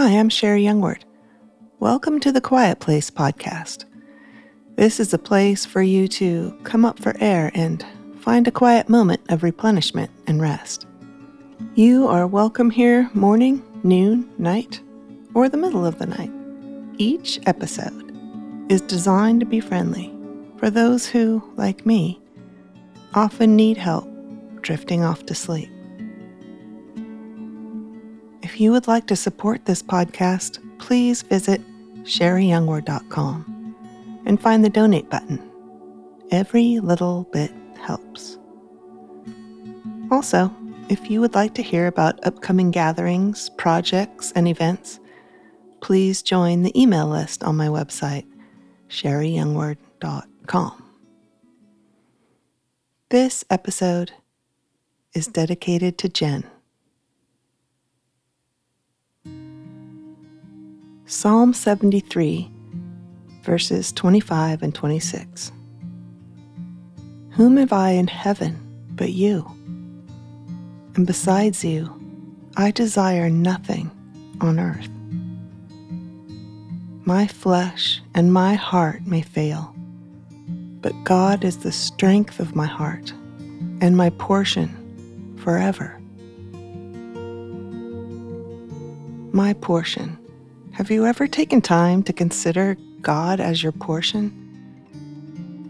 Hi, I'm Sherri Youngward. Welcome to the Quiet Place podcast. This is a place for you to come up for air and find a quiet moment of replenishment and rest. You are welcome here morning, noon, night, or the middle of the night. Each episode is designed to be friendly for those who, like me, often need help drifting off to sleep. If you would like to support this podcast, please visit sherriyoungward.com and find the donate button. Every little bit helps. Also, if you would like to hear about upcoming gatherings, projects, and events, please join the email list on my website, sherriyoungward.com. This episode is dedicated to Jen. Psalm 73, verses 25 and 26. Whom have I in heaven but you? And besides you, I desire nothing on earth. My flesh and my heart may fail, but God is the strength of my heart and my portion forever. My portion. Have you ever taken time to consider God as your portion?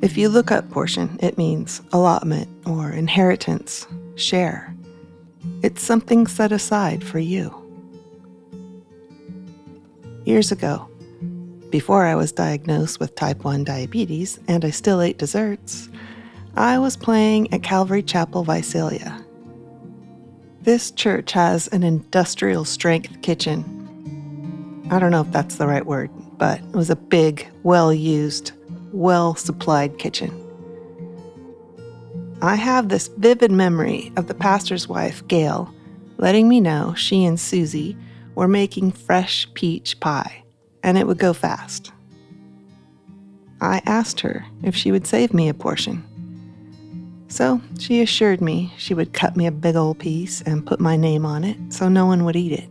If you look up portion, it means allotment or inheritance, share. It's something set aside for you. Years ago, before I was diagnosed with type 1 diabetes and I still ate desserts, I was playing at Calvary Chapel, Visalia. This church has an industrial strength kitchen. I don't know if that's the right word, but it was a big, well used, well supplied kitchen. I have this vivid memory of the pastor's wife, Gail, letting me know she and Susie were making fresh peach pie and it would go fast. I asked her if she would save me a portion. So she assured me she would cut me a big old piece and put my name on it so no one would eat it.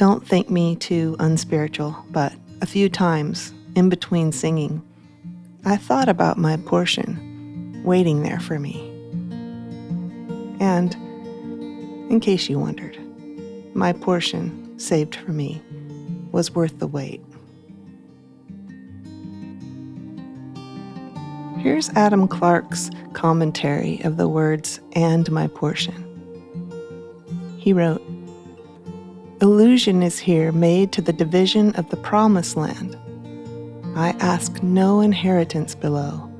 Don't think me too unspiritual, but a few times in between singing, I thought about my portion waiting there for me. And, in case you wondered, my portion saved for me was worth the wait. Here's Adam Clarke's commentary of the words, and my portion. He wrote, Illusion is here made to the division of the promised land. I ask no inheritance below.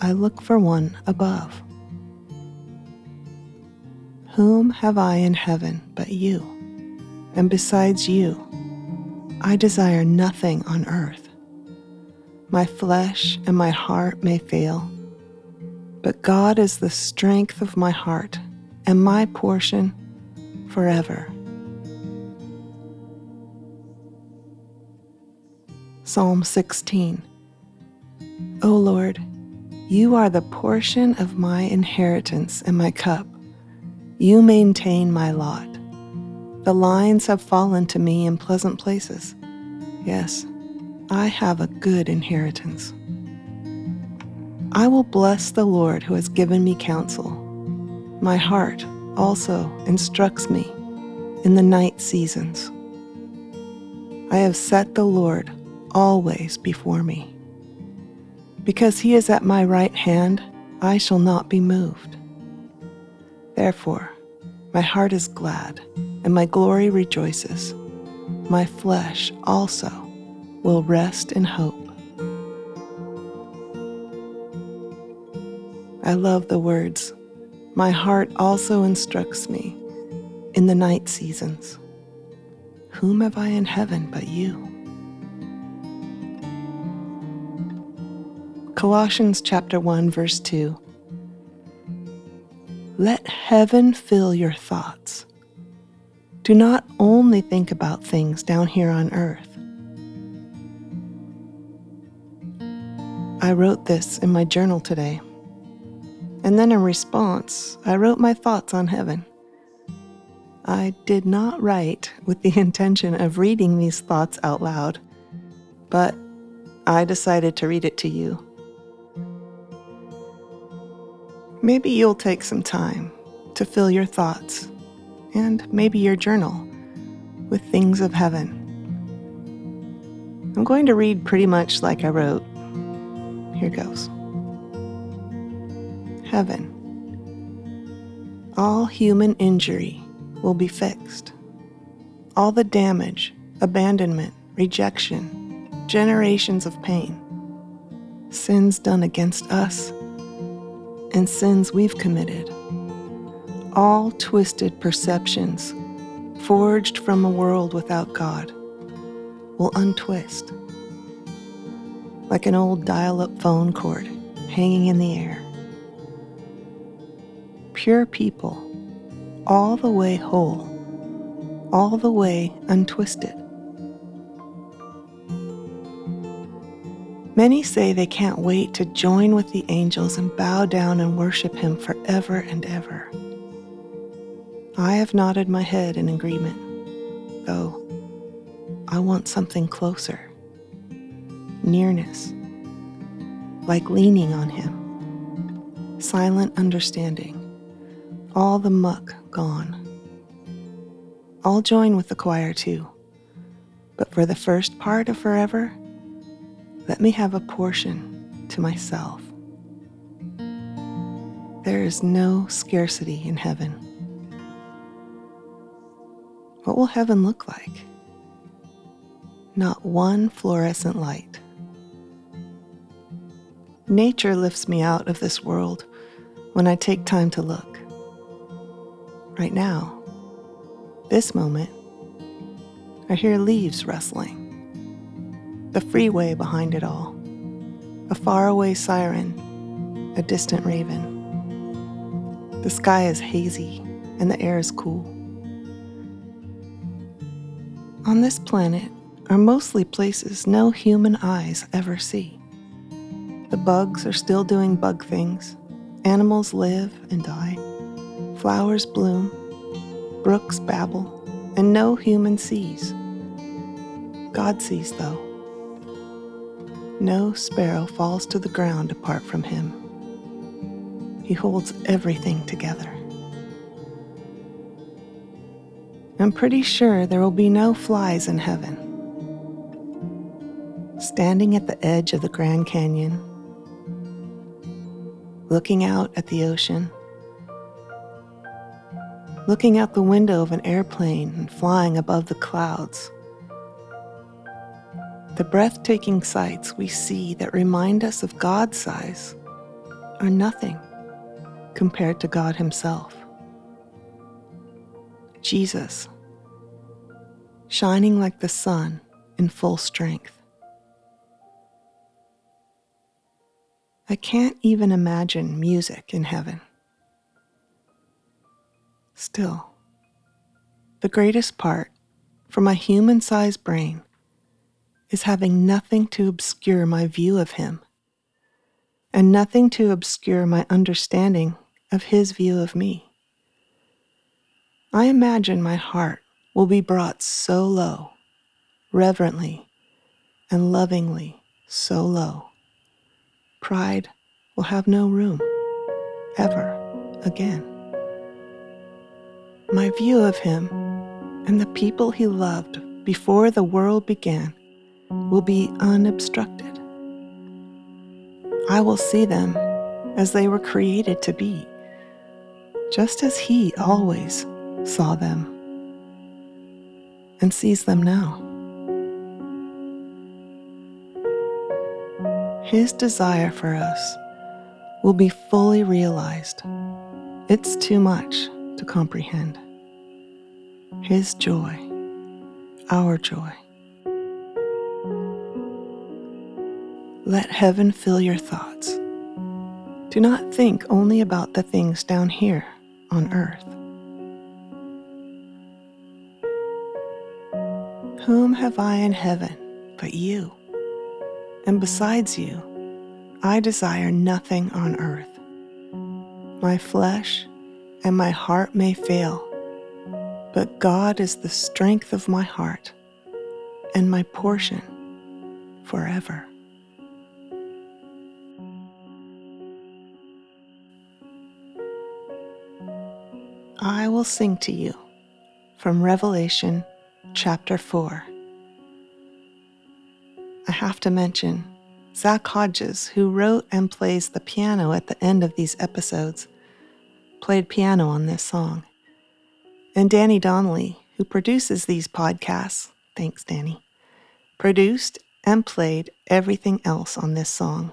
I look for one above. Whom have I in heaven but you? and besides you, I desire nothing on earth. My flesh and my heart may fail, but God is the strength of my heart and my portion forever. Psalm 16 O Lord, you are the portion of my inheritance and my cup. You maintain my lot. The lines have fallen to me in pleasant places. Yes, I have a good inheritance. I will bless the Lord who has given me counsel. My heart also instructs me in the night seasons. I have set the Lord always before me. Because he is at my right hand, I shall not be moved. Therefore, my heart is glad and my glory rejoices. My flesh also will rest in hope. I love the words, My heart also instructs me in the night seasons. Whom have I in heaven but you? Colossians chapter 1 verse 2 Let heaven fill your thoughts do not only think about things down here on earth. I wrote this in my journal today. And then in response, I wrote my thoughts on heaven. I did not write with the intention of reading these thoughts out loud, but I decided to read it to you. Maybe you'll take some time to fill your thoughts and maybe your journal with things of heaven. I'm going to read pretty much like I wrote. Here goes Heaven. All human injury will be fixed. All the damage, abandonment, rejection, generations of pain, sins done against us, and sins we've committed. All twisted perceptions forged from a world without God will untwist like an old dial up phone cord hanging in the air. Pure people, all the way whole, all the way untwisted. Many say they can't wait to join with the angels and bow down and worship Him forever and ever. I have nodded my head in agreement, though I want something closer nearness, like leaning on Him, silent understanding, all the muck gone. I'll join with the choir too, but for the first part of forever, let me have a portion to myself. There is no scarcity in heaven. What will heaven look like? Not one fluorescent light. Nature lifts me out of this world when I take time to look. Right now, this moment, I hear leaves rustling, the freeway behind it all, a faraway siren, a distant raven. The sky is hazy and the air is cool. On this planet are mostly places no human eyes ever see. The bugs are still doing bug things, animals live and die, flowers bloom, brooks babble, and no human sees. God sees, though. No sparrow falls to the ground apart from him. He holds everything together. I'm pretty sure there will be no flies in heaven. Standing at the edge of the Grand Canyon, looking out at the ocean, looking out the window of an airplane and flying above the clouds. The breathtaking sights we see that remind us of God's size are nothing compared to God Himself. Jesus, shining like the sun in full strength. I can't even imagine music in heaven. Still, the greatest part for my human sized brain is having nothing to obscure my view of Him and nothing to obscure my understanding of His view of me. I imagine my heart will be brought so low, reverently and lovingly so low. Pride will have no room, ever again. My view of him and the people he loved before the world began will be unobstructed. I will see them as they were created to be, just as he always saw them and sees them now. His desire for us will be fully realized. It's too much to comprehend. His joy, our joy. Let heaven fill your thoughts. Do not think only about the things down here on earth. Whom have I in heaven but you? And besides you, I desire nothing on earth. My flesh and my heart may fail, but God is the strength of my heart and my portion forever. Will sing to you from Revelation chapter 4. I have to mention Zach Hodges, who wrote and plays the piano at the end of these episodes, played piano on this song. And Danny Donnelly, who produces these podcasts, thanks, Danny, produced and played everything else on this song.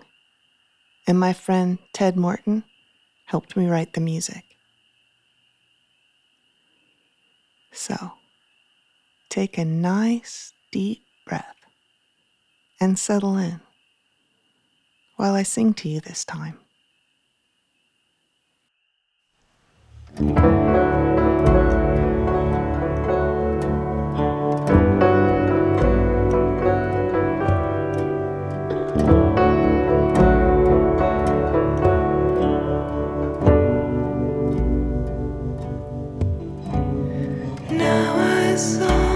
And my friend Ted Morton helped me write the music. So, take a nice deep breath and settle in while I sing to you this time. Nor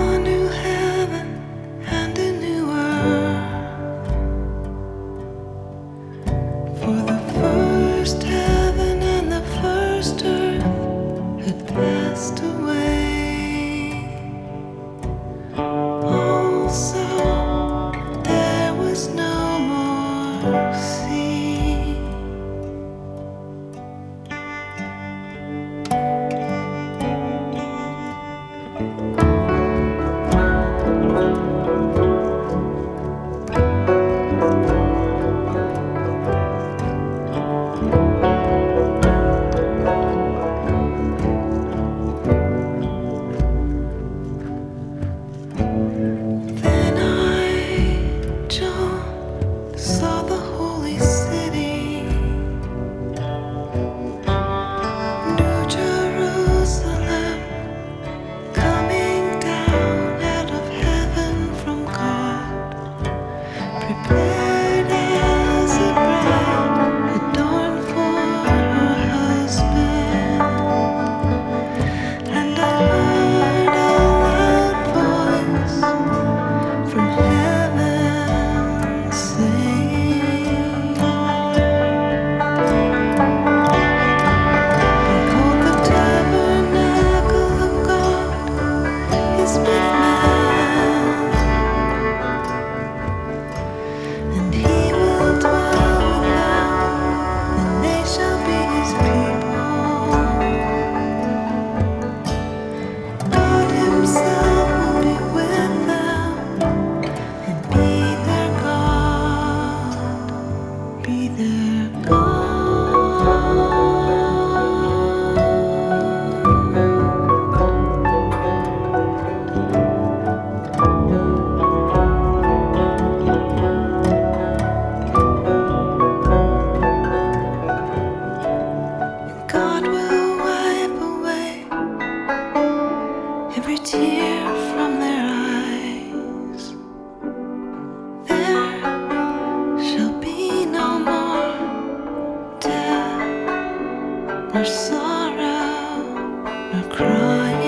sorrow nor crying.